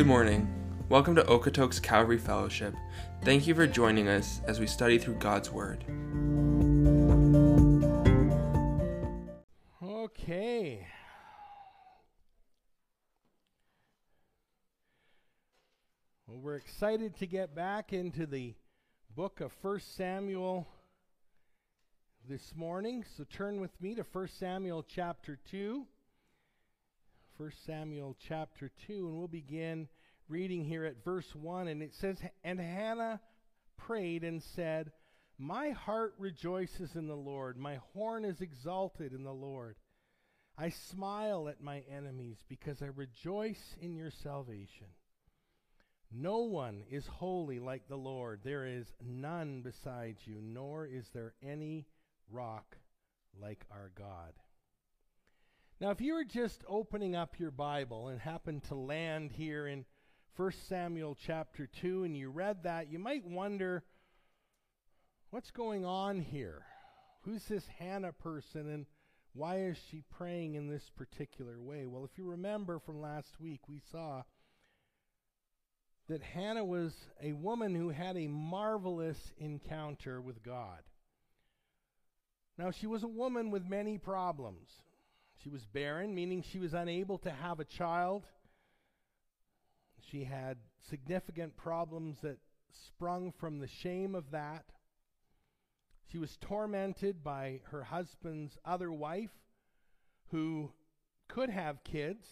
Good morning. Welcome to Okotoks Calvary Fellowship. Thank you for joining us as we study through God's Word. Okay. Well, we're excited to get back into the book of 1 Samuel this morning. So turn with me to 1 Samuel chapter 2. 1 Samuel chapter 2, and we'll begin reading here at verse 1. And it says, And Hannah prayed and said, My heart rejoices in the Lord, my horn is exalted in the Lord. I smile at my enemies because I rejoice in your salvation. No one is holy like the Lord. There is none besides you, nor is there any rock like our God. Now, if you were just opening up your Bible and happened to land here in 1 Samuel chapter 2 and you read that, you might wonder what's going on here? Who's this Hannah person and why is she praying in this particular way? Well, if you remember from last week, we saw that Hannah was a woman who had a marvelous encounter with God. Now, she was a woman with many problems. She was barren, meaning she was unable to have a child. She had significant problems that sprung from the shame of that. She was tormented by her husband's other wife, who could have kids.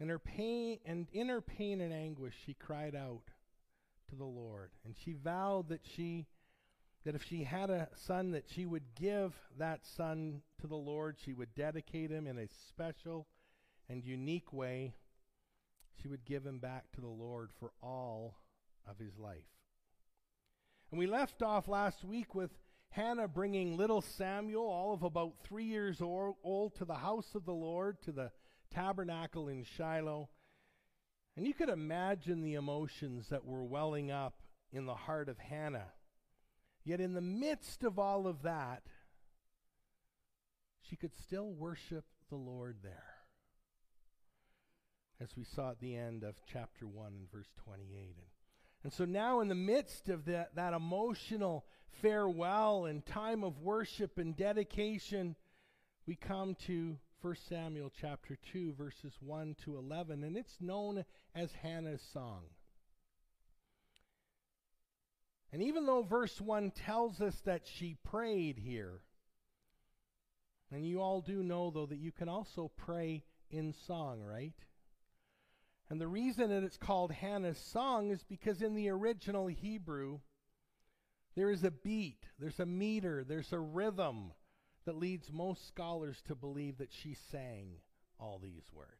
And her pain and in her pain and anguish she cried out to the Lord. And she vowed that she that if she had a son that she would give that son to the Lord, she would dedicate him in a special and unique way. She would give him back to the Lord for all of his life. And we left off last week with Hannah bringing little Samuel, all of about three years old, to the house of the Lord, to the tabernacle in Shiloh. And you could imagine the emotions that were welling up in the heart of Hannah Yet, in the midst of all of that, she could still worship the Lord there. As we saw at the end of chapter 1 and verse 28. And, and so now, in the midst of that, that emotional farewell and time of worship and dedication, we come to 1 Samuel chapter 2, verses 1 to 11, and it's known as Hannah's song. And even though verse 1 tells us that she prayed here, and you all do know, though, that you can also pray in song, right? And the reason that it's called Hannah's song is because in the original Hebrew, there is a beat, there's a meter, there's a rhythm that leads most scholars to believe that she sang all these words.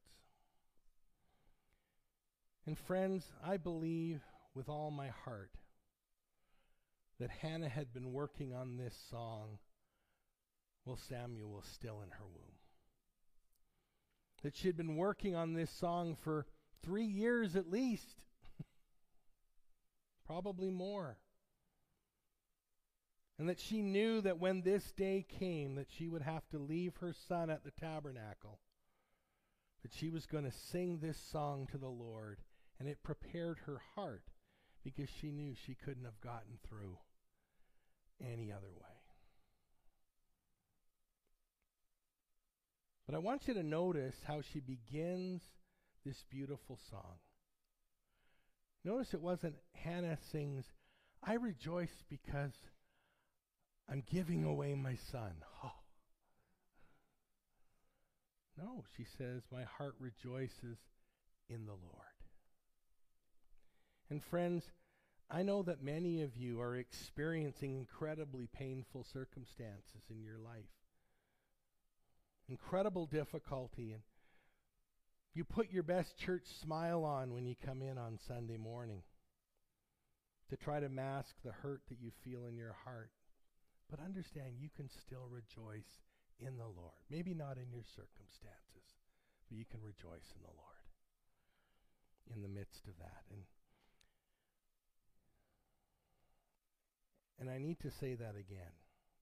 And friends, I believe with all my heart that Hannah had been working on this song while Samuel was still in her womb. That she had been working on this song for three years at least, probably more. And that she knew that when this day came, that she would have to leave her son at the tabernacle, that she was going to sing this song to the Lord. And it prepared her heart because she knew she couldn't have gotten through any other way. But I want you to notice how she begins this beautiful song. Notice it wasn't Hannah sings, I rejoice because I'm giving away my son. Oh. No, she says, My heart rejoices in the Lord. And friends, I know that many of you are experiencing incredibly painful circumstances in your life, incredible difficulty, and you put your best church smile on when you come in on Sunday morning to try to mask the hurt that you feel in your heart. But understand you can still rejoice in the Lord. Maybe not in your circumstances, but you can rejoice in the Lord in the midst of that. And And I need to say that again.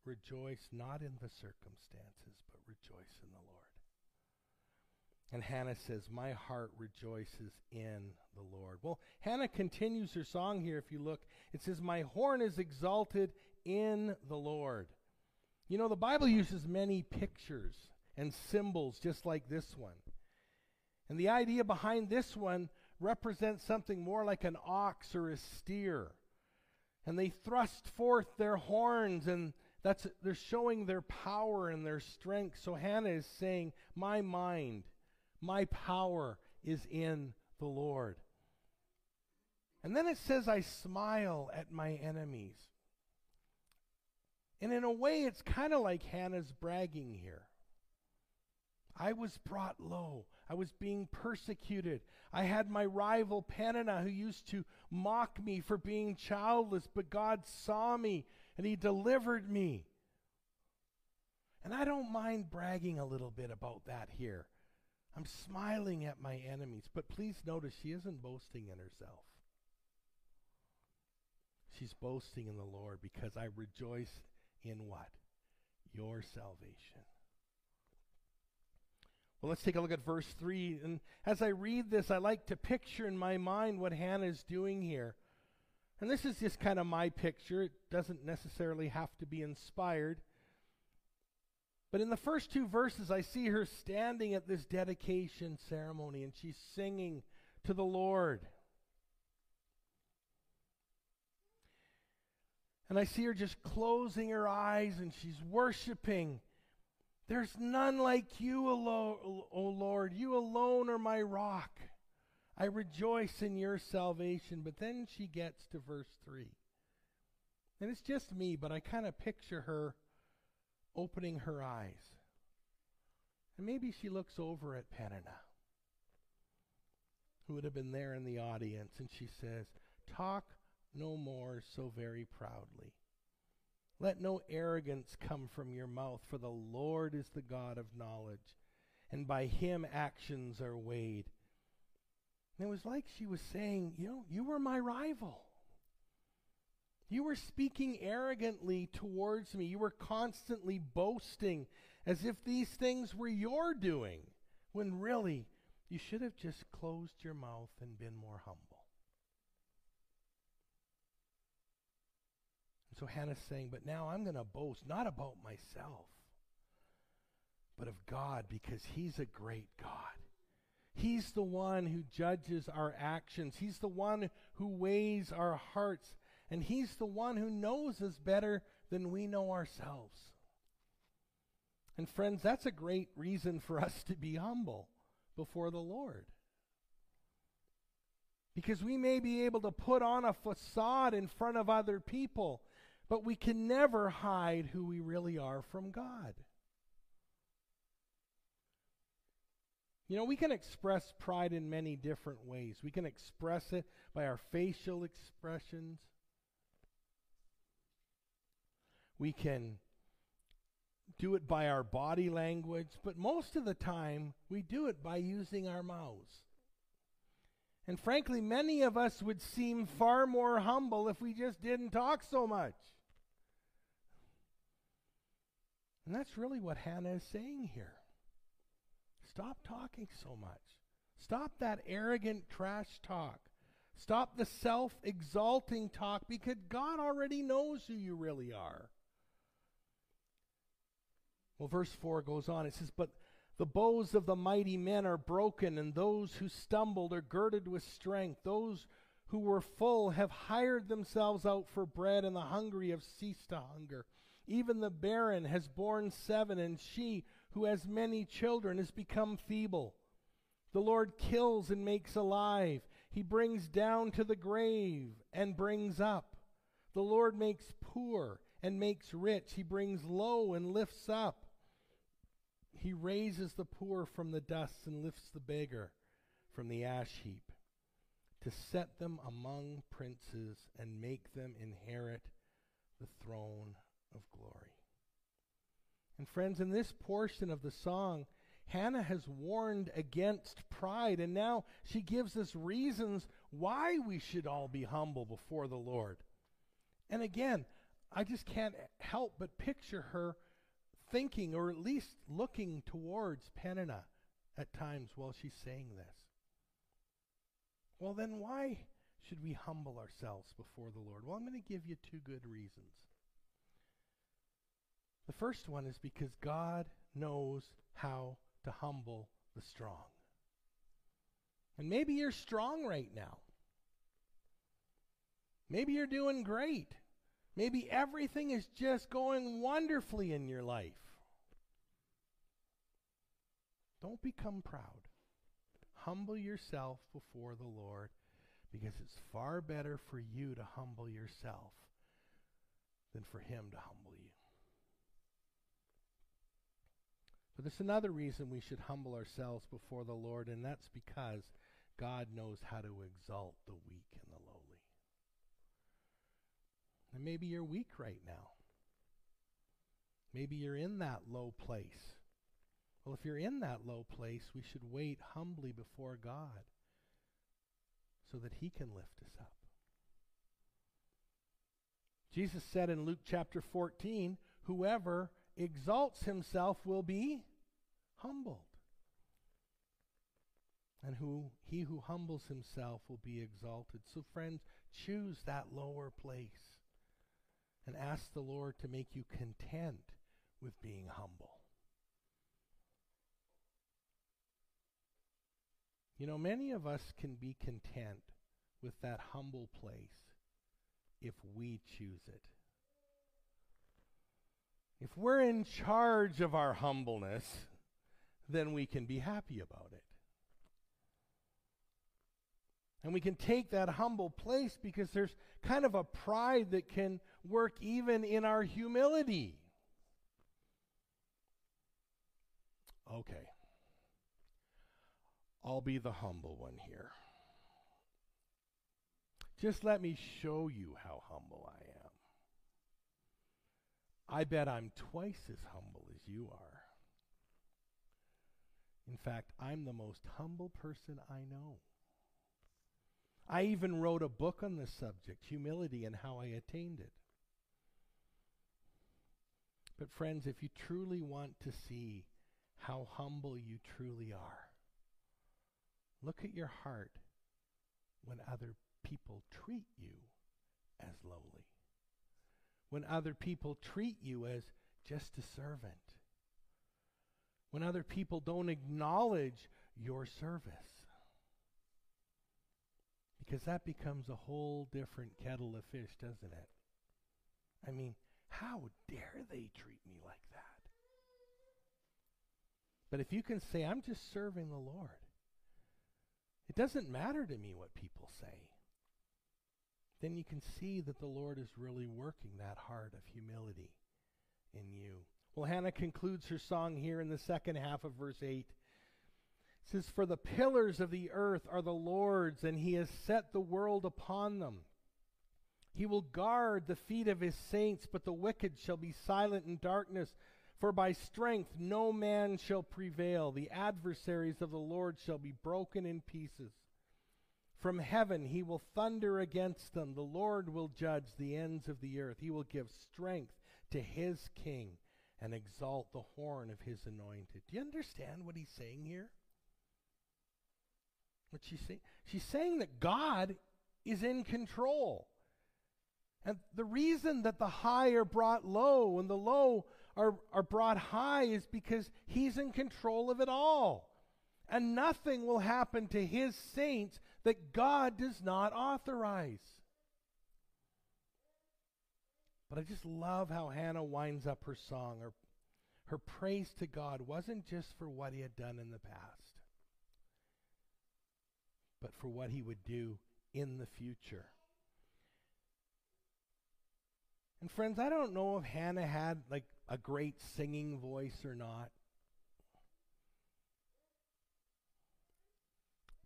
Rejoice not in the circumstances, but rejoice in the Lord. And Hannah says, My heart rejoices in the Lord. Well, Hannah continues her song here. If you look, it says, My horn is exalted in the Lord. You know, the Bible uses many pictures and symbols just like this one. And the idea behind this one represents something more like an ox or a steer. And they thrust forth their horns and that's they're showing their power and their strength. So Hannah is saying, "My mind, my power is in the Lord." And then it says, "I smile at my enemies." And in a way, it's kind of like Hannah's bragging here. I was brought low. I was being persecuted. I had my rival Peninnah who used to mock me for being childless, but God saw me and he delivered me. And I don't mind bragging a little bit about that here. I'm smiling at my enemies, but please notice she isn't boasting in herself. She's boasting in the Lord because I rejoice in what? Your salvation. Well, let's take a look at verse 3. And as I read this, I like to picture in my mind what Hannah is doing here. And this is just kind of my picture. It doesn't necessarily have to be inspired. But in the first two verses, I see her standing at this dedication ceremony and she's singing to the Lord. And I see her just closing her eyes and she's worshiping. There's none like you, O Lord. You alone are my rock. I rejoice in your salvation. But then she gets to verse 3. And it's just me, but I kind of picture her opening her eyes. And maybe she looks over at Peninnah, who would have been there in the audience, and she says, Talk no more so very proudly. Let no arrogance come from your mouth, for the Lord is the God of knowledge, and by him actions are weighed. And it was like she was saying, You know, you were my rival. You were speaking arrogantly towards me. You were constantly boasting as if these things were your doing, when really you should have just closed your mouth and been more humble. So Hannah's saying, But now I'm going to boast not about myself, but of God, because He's a great God. He's the one who judges our actions, He's the one who weighs our hearts, and He's the one who knows us better than we know ourselves. And friends, that's a great reason for us to be humble before the Lord. Because we may be able to put on a facade in front of other people but we can never hide who we really are from God. You know, we can express pride in many different ways. We can express it by our facial expressions. We can do it by our body language, but most of the time we do it by using our mouths. And frankly, many of us would seem far more humble if we just didn't talk so much. And that's really what Hannah is saying here. Stop talking so much. Stop that arrogant trash talk. Stop the self exalting talk because God already knows who you really are. Well, verse 4 goes on. It says, But the bows of the mighty men are broken, and those who stumbled are girded with strength. Those who were full have hired themselves out for bread, and the hungry have ceased to hunger. Even the barren has borne seven, and she who has many children has become feeble. The Lord kills and makes alive. He brings down to the grave and brings up. The Lord makes poor and makes rich. He brings low and lifts up. He raises the poor from the dust and lifts the beggar from the ash heap to set them among princes and make them inherit the throne of glory. And friends, in this portion of the song, Hannah has warned against pride, and now she gives us reasons why we should all be humble before the Lord. And again, I just can't help but picture her thinking, or at least looking towards Peninnah at times while she's saying this. Well, then why should we humble ourselves before the Lord? Well, I'm going to give you two good reasons. The first one is because God knows how to humble the strong. And maybe you're strong right now. Maybe you're doing great. Maybe everything is just going wonderfully in your life. Don't become proud. Humble yourself before the Lord because it's far better for you to humble yourself than for Him to humble you. But there's another reason we should humble ourselves before the Lord, and that's because God knows how to exalt the weak and the lowly. And maybe you're weak right now. Maybe you're in that low place. Well, if you're in that low place, we should wait humbly before God so that He can lift us up. Jesus said in Luke chapter 14, Whoever exalts himself will be humbled. And who he who humbles himself will be exalted. So friends, choose that lower place and ask the Lord to make you content with being humble. You know, many of us can be content with that humble place if we choose it. If we're in charge of our humbleness, then we can be happy about it. And we can take that humble place because there's kind of a pride that can work even in our humility. Okay. I'll be the humble one here. Just let me show you how humble I am. I bet I'm twice as humble as you are. In fact, I'm the most humble person I know. I even wrote a book on this subject, humility and how I attained it. But, friends, if you truly want to see how humble you truly are, look at your heart when other people treat you as lowly when other people treat you as just a servant, when other people don't acknowledge your service. Because that becomes a whole different kettle of fish, doesn't it? I mean, how dare they treat me like that? But if you can say, I'm just serving the Lord, it doesn't matter to me what people say then you can see that the Lord is really working that heart of humility in you. Well, Hannah concludes her song here in the second half of verse 8. It says, For the pillars of the earth are the Lord's, and he has set the world upon them. He will guard the feet of his saints, but the wicked shall be silent in darkness. For by strength no man shall prevail. The adversaries of the Lord shall be broken in pieces. From heaven he will thunder against them. The Lord will judge the ends of the earth. He will give strength to his king and exalt the horn of his anointed. Do you understand what he's saying here? What she's saying? She's saying that God is in control. And the reason that the high are brought low and the low are, are brought high is because he's in control of it all. And nothing will happen to his saints that God does not authorize. But I just love how Hannah winds up her song. Her, her praise to God wasn't just for what he had done in the past, but for what he would do in the future. And friends, I don't know if Hannah had like a great singing voice or not.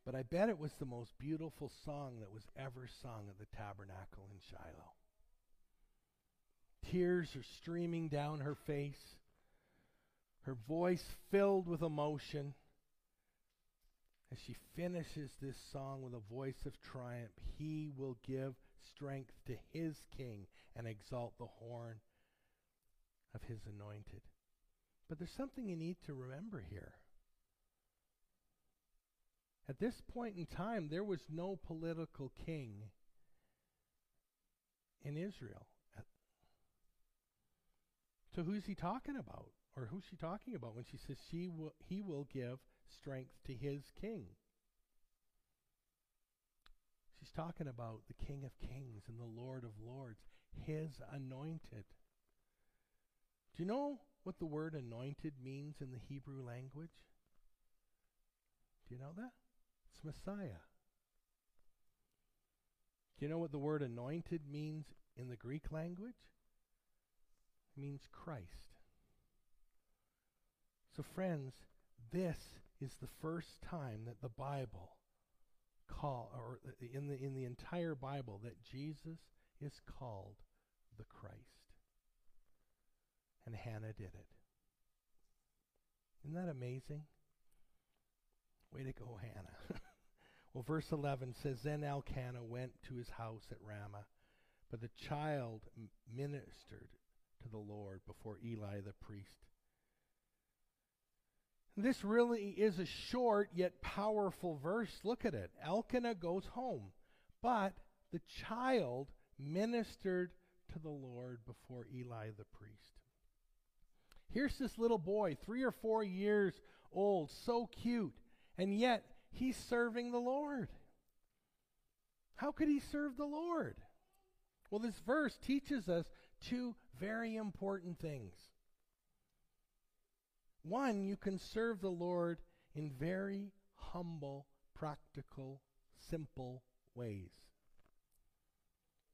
But I bet it was the most beautiful song that was ever sung at the tabernacle in Shiloh. Tears are streaming down her face, her voice filled with emotion. As she finishes this song with a voice of triumph, he will give strength to his king and exalt the horn of his anointed. But there's something you need to remember here. At this point in time, there was no political king in Israel. So who's he talking about? Or who's she talking about when she says she he will give strength to his king? She's talking about the King of Kings and the Lord of Lords, his anointed. Do you know what the word anointed means in the Hebrew language? Do you know that? It's Messiah. Do you know what the word anointed means in the Greek language? It means Christ. So, friends, this is the first time that the Bible call or in the in the entire Bible that Jesus is called the Christ. And Hannah did it. Isn't that amazing? Way to go, Hannah. well, verse 11 says Then Elkanah went to his house at Ramah, but the child ministered to the Lord before Eli the priest. This really is a short yet powerful verse. Look at it. Elkanah goes home, but the child ministered to the Lord before Eli the priest. Here's this little boy, three or four years old, so cute, and yet he's serving the Lord. How could he serve the Lord? Well, this verse teaches us two very important things. One, you can serve the Lord in very humble, practical, simple ways.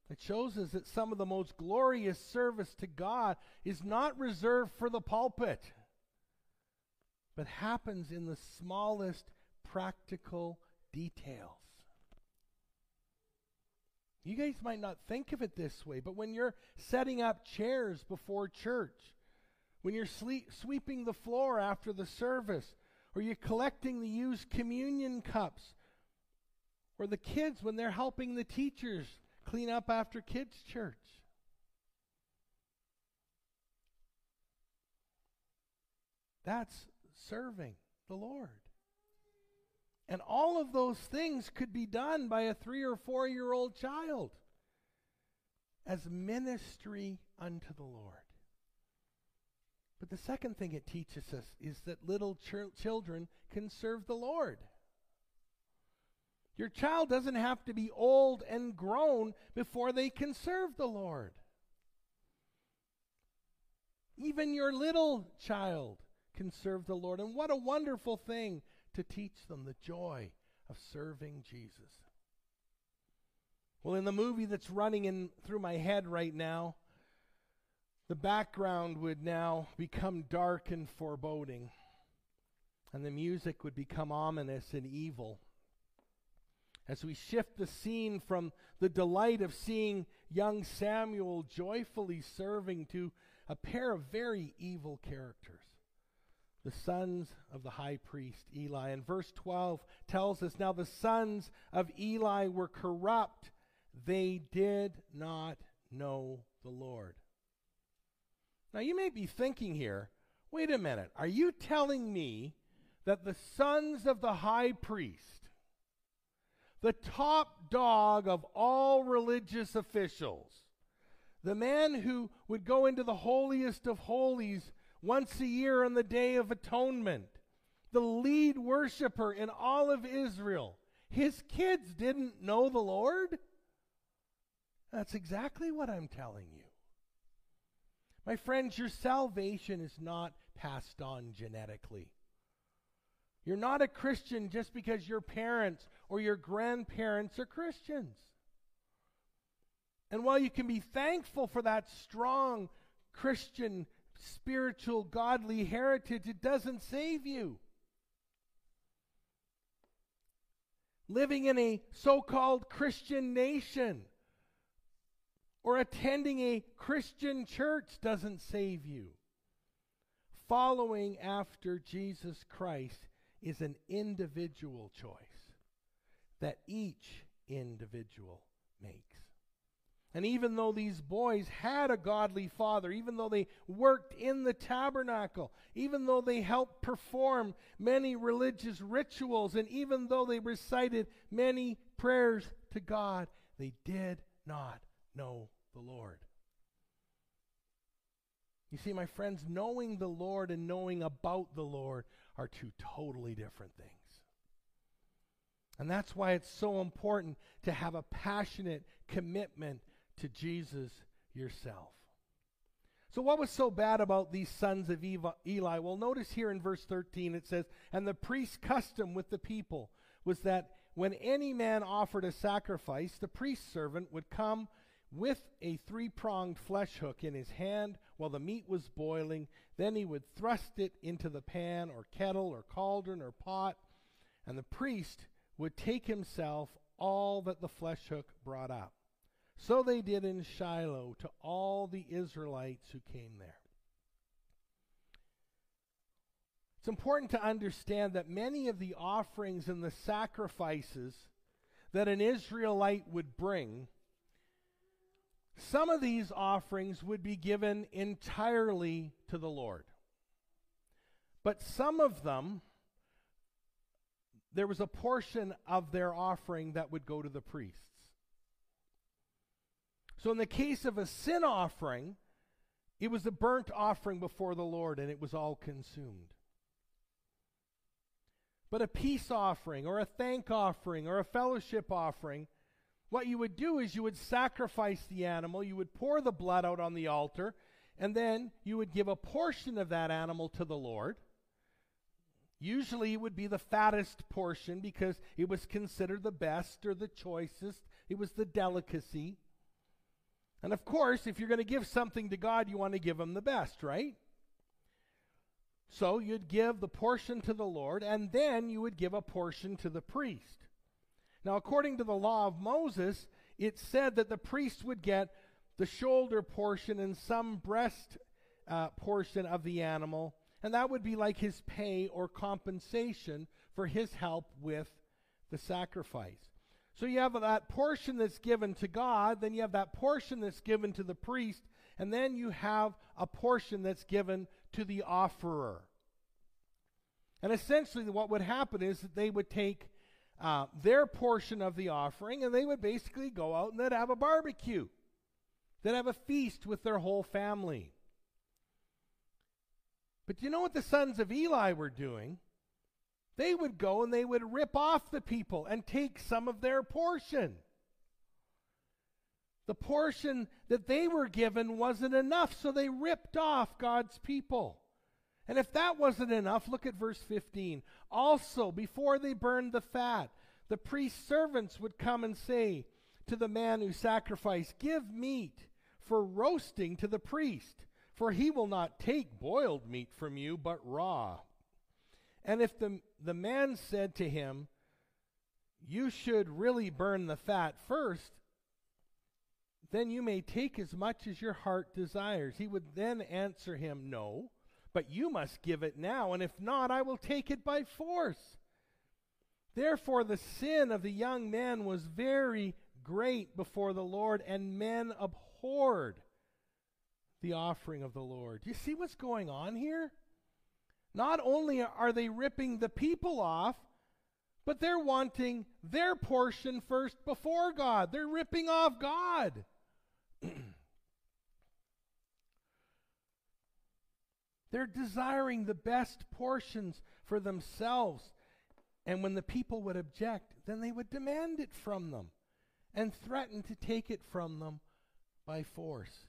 It shows us that some of the most glorious service to God is not reserved for the pulpit, but happens in the smallest practical details. You guys might not think of it this way, but when you're setting up chairs before church, when you're sleep, sweeping the floor after the service, or you're collecting the used communion cups, or the kids when they're helping the teachers clean up after kids' church. That's serving the Lord. And all of those things could be done by a three or four year old child as ministry unto the Lord. But the second thing it teaches us is that little ch- children can serve the Lord. Your child doesn't have to be old and grown before they can serve the Lord. Even your little child can serve the Lord. And what a wonderful thing to teach them the joy of serving Jesus. Well, in the movie that's running in through my head right now, the background would now become dark and foreboding, and the music would become ominous and evil. As we shift the scene from the delight of seeing young Samuel joyfully serving to a pair of very evil characters the sons of the high priest Eli. And verse 12 tells us now the sons of Eli were corrupt, they did not know the Lord. Now you may be thinking here, wait a minute, are you telling me that the sons of the high priest, the top dog of all religious officials, the man who would go into the holiest of holies once a year on the Day of Atonement, the lead worshiper in all of Israel. His kids didn't know the Lord? That's exactly what I'm telling you. My friends, your salvation is not passed on genetically. You're not a Christian just because your parents or your grandparents are Christians. And while you can be thankful for that strong Christian spiritual, godly heritage, it doesn't save you. Living in a so called Christian nation or attending a Christian church doesn't save you. Following after Jesus Christ is an individual choice that each individual makes. And even though these boys had a godly father, even though they worked in the tabernacle, even though they helped perform many religious rituals, and even though they recited many prayers to God, they did not know the Lord. You see, my friends, knowing the Lord and knowing about the Lord are two totally different things. And that's why it's so important to have a passionate commitment to Jesus yourself. So, what was so bad about these sons of Eli? Well, notice here in verse 13 it says, And the priest's custom with the people was that when any man offered a sacrifice, the priest's servant would come with a three pronged flesh hook in his hand while the meat was boiling. Then he would thrust it into the pan or kettle or cauldron or pot, and the priest would take himself all that the flesh hook brought up. So they did in Shiloh to all the Israelites who came there. It's important to understand that many of the offerings and the sacrifices that an Israelite would bring, some of these offerings would be given entirely to the Lord. But some of them, there was a portion of their offering that would go to the priests. So, in the case of a sin offering, it was a burnt offering before the Lord and it was all consumed. But a peace offering or a thank offering or a fellowship offering, what you would do is you would sacrifice the animal, you would pour the blood out on the altar, and then you would give a portion of that animal to the Lord. Usually it would be the fattest portion because it was considered the best or the choicest, it was the delicacy. And of course, if you're going to give something to God, you want to give him the best, right? So you'd give the portion to the Lord, and then you would give a portion to the priest. Now, according to the law of Moses, it said that the priest would get the shoulder portion and some breast uh, portion of the animal, and that would be like his pay or compensation for his help with the sacrifice. So you have that portion that's given to God, then you have that portion that's given to the priest, and then you have a portion that's given to the offerer. And essentially, what would happen is that they would take uh, their portion of the offering and they would basically go out and they'd have a barbecue. They'd have a feast with their whole family. But you know what the sons of Eli were doing? They would go and they would rip off the people and take some of their portion. The portion that they were given wasn't enough, so they ripped off God's people. And if that wasn't enough, look at verse 15. Also, before they burned the fat, the priest's servants would come and say to the man who sacrificed, Give meat for roasting to the priest, for he will not take boiled meat from you, but raw. And if the, the man said to him, You should really burn the fat first, then you may take as much as your heart desires. He would then answer him, No, but you must give it now, and if not, I will take it by force. Therefore, the sin of the young man was very great before the Lord, and men abhorred the offering of the Lord. Do you see what's going on here? Not only are they ripping the people off, but they're wanting their portion first before God. They're ripping off God. they're desiring the best portions for themselves. And when the people would object, then they would demand it from them and threaten to take it from them by force.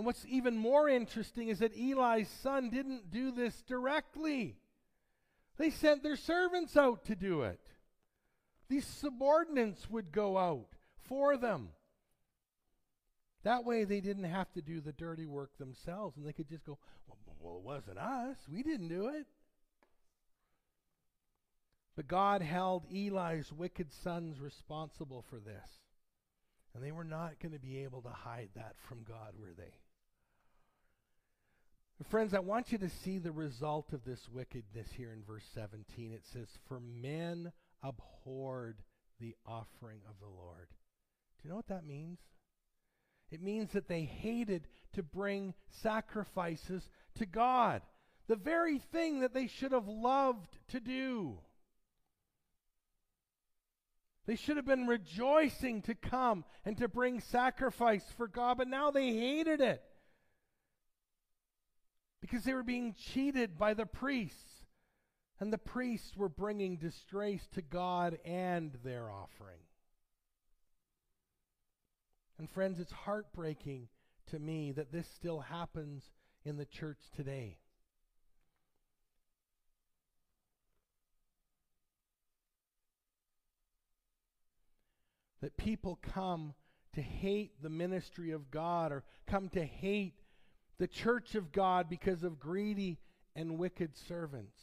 And what's even more interesting is that Eli's son didn't do this directly. They sent their servants out to do it. These subordinates would go out for them. That way they didn't have to do the dirty work themselves and they could just go, well, well it wasn't us. We didn't do it. But God held Eli's wicked sons responsible for this. And they were not going to be able to hide that from God, were they? Friends, I want you to see the result of this wickedness here in verse 17. It says, For men abhorred the offering of the Lord. Do you know what that means? It means that they hated to bring sacrifices to God, the very thing that they should have loved to do. They should have been rejoicing to come and to bring sacrifice for God, but now they hated it because they were being cheated by the priests. And the priests were bringing disgrace to God and their offering. And friends, it's heartbreaking to me that this still happens in the church today. That people come to hate the ministry of God or come to hate the church of God because of greedy and wicked servants.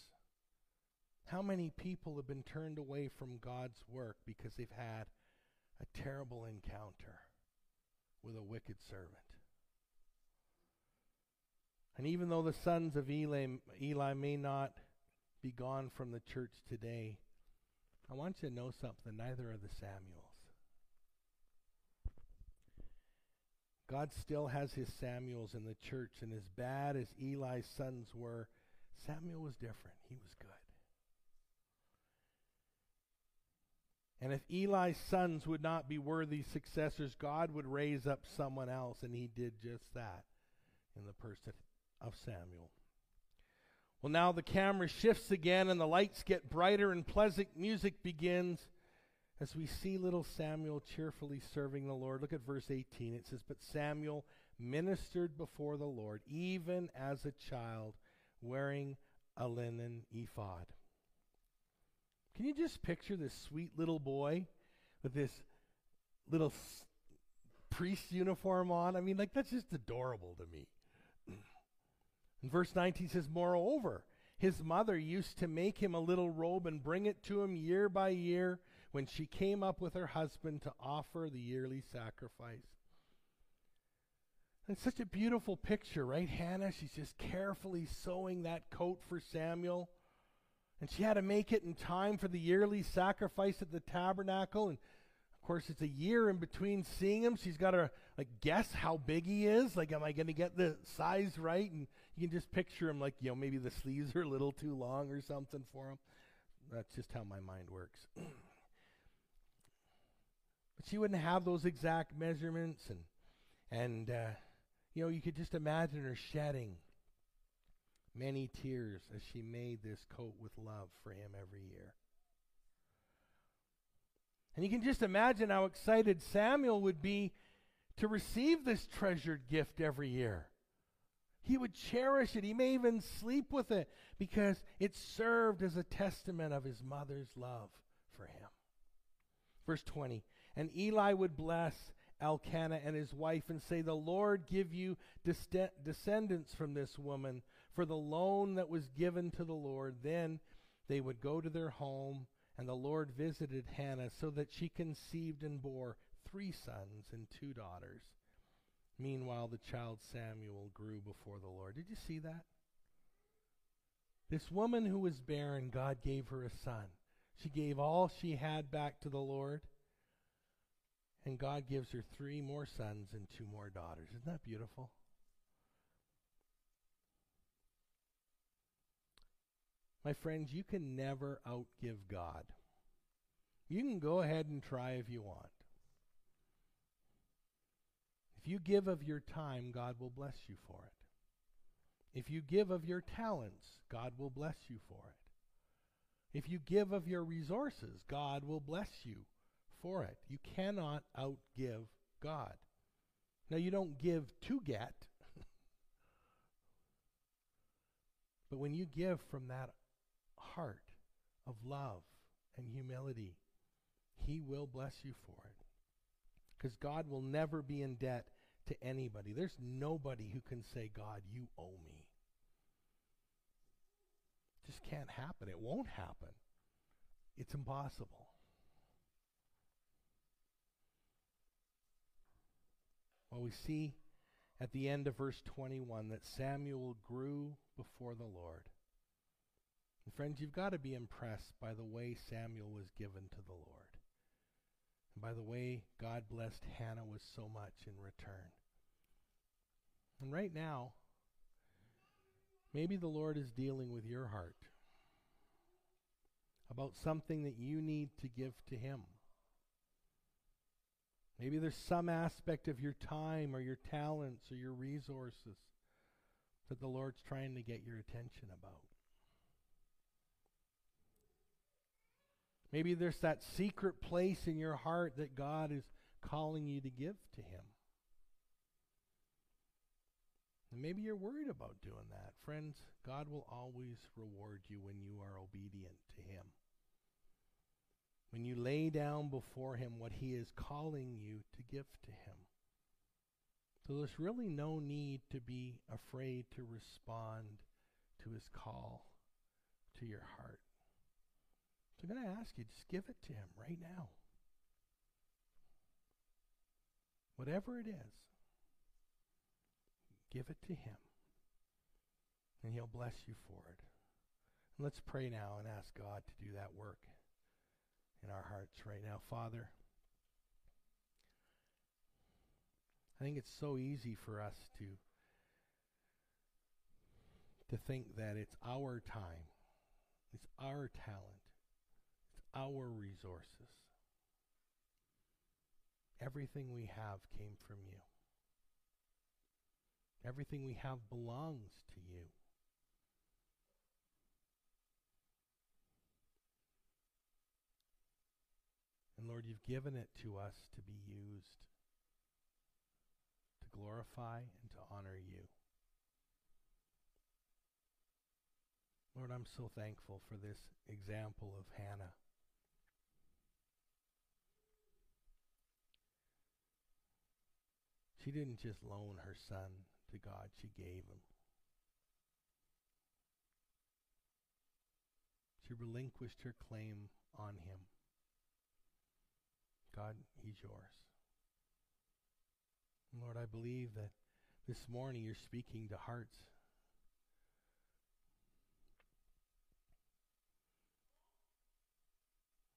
How many people have been turned away from God's work because they've had a terrible encounter with a wicked servant? And even though the sons of Eli, Eli may not be gone from the church today, I want you to know something. Neither are the Samuels. God still has his Samuels in the church, and as bad as Eli's sons were, Samuel was different. He was good. And if Eli's sons would not be worthy successors, God would raise up someone else, and he did just that in the person of Samuel. Well, now the camera shifts again, and the lights get brighter, and pleasant music begins as we see little Samuel cheerfully serving the Lord. Look at verse 18. It says, But Samuel ministered before the Lord, even as a child, wearing a linen ephod. Can you just picture this sweet little boy with this little priest uniform on? I mean, like, that's just adorable to me. In verse 19 says, Moreover, his mother used to make him a little robe and bring it to him year by year when she came up with her husband to offer the yearly sacrifice. It's such a beautiful picture, right? Hannah, she's just carefully sewing that coat for Samuel. And she had to make it in time for the yearly sacrifice at the tabernacle. And of course, it's a year in between seeing him. She's got to like guess how big he is. Like, am I going to get the size right? And you can just picture him like, you know, maybe the sleeves are a little too long or something for him. That's just how my mind works. but she wouldn't have those exact measurements, and and uh, you know, you could just imagine her shedding many tears as she made this coat with love for him every year. And you can just imagine how excited Samuel would be to receive this treasured gift every year. He would cherish it. He may even sleep with it because it served as a testament of his mother's love for him. Verse 20 And Eli would bless Elkanah and his wife and say, The Lord give you descendants from this woman for the loan that was given to the Lord. Then they would go to their home, and the Lord visited Hannah so that she conceived and bore three sons and two daughters. Meanwhile, the child Samuel grew before the Lord. Did you see that? This woman who was barren, God gave her a son. She gave all she had back to the Lord. And God gives her three more sons and two more daughters. Isn't that beautiful? My friends, you can never outgive God. You can go ahead and try if you want. If you give of your time, God will bless you for it. If you give of your talents, God will bless you for it. If you give of your resources, God will bless you for it. You cannot outgive God. Now, you don't give to get, but when you give from that heart of love and humility, He will bless you for it. Because God will never be in debt to anybody. There's nobody who can say, God, you owe me. It just can't happen. It won't happen. It's impossible. Well, we see at the end of verse 21 that Samuel grew before the Lord. And friends, you've got to be impressed by the way Samuel was given to the Lord. And by the way, God blessed Hannah with so much in return. And right now, maybe the Lord is dealing with your heart about something that you need to give to Him. Maybe there's some aspect of your time or your talents or your resources that the Lord's trying to get your attention about. Maybe there's that secret place in your heart that God is calling you to give to Him. And maybe you're worried about doing that. Friends, God will always reward you when you are obedient to Him. When you lay down before Him what He is calling you to give to Him. So there's really no need to be afraid to respond to His call to your heart. So I'm going to ask you, just give it to Him right now. Whatever it is, give it to Him. And He'll bless you for it. And let's pray now and ask God to do that work in our hearts right now. Father, I think it's so easy for us to to think that it's our time, it's our talent, it's our resources. Everything we have came from you. Everything we have belongs to you. Lord, you've given it to us to be used to glorify and to honor you. Lord, I'm so thankful for this example of Hannah. She didn't just loan her son to God, she gave him. She relinquished her claim on him. God, he's yours. Lord, I believe that this morning you're speaking to hearts.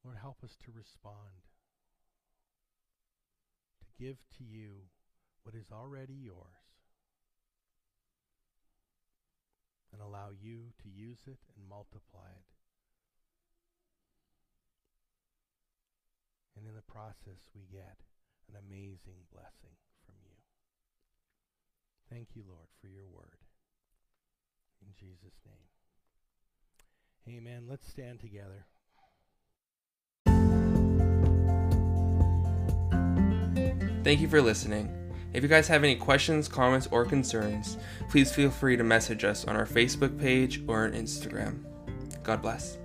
Lord, help us to respond, to give to you what is already yours and allow you to use it and multiply it. And in the process, we get an amazing blessing from you. Thank you, Lord, for your word. In Jesus' name. Amen. Let's stand together. Thank you for listening. If you guys have any questions, comments, or concerns, please feel free to message us on our Facebook page or on Instagram. God bless.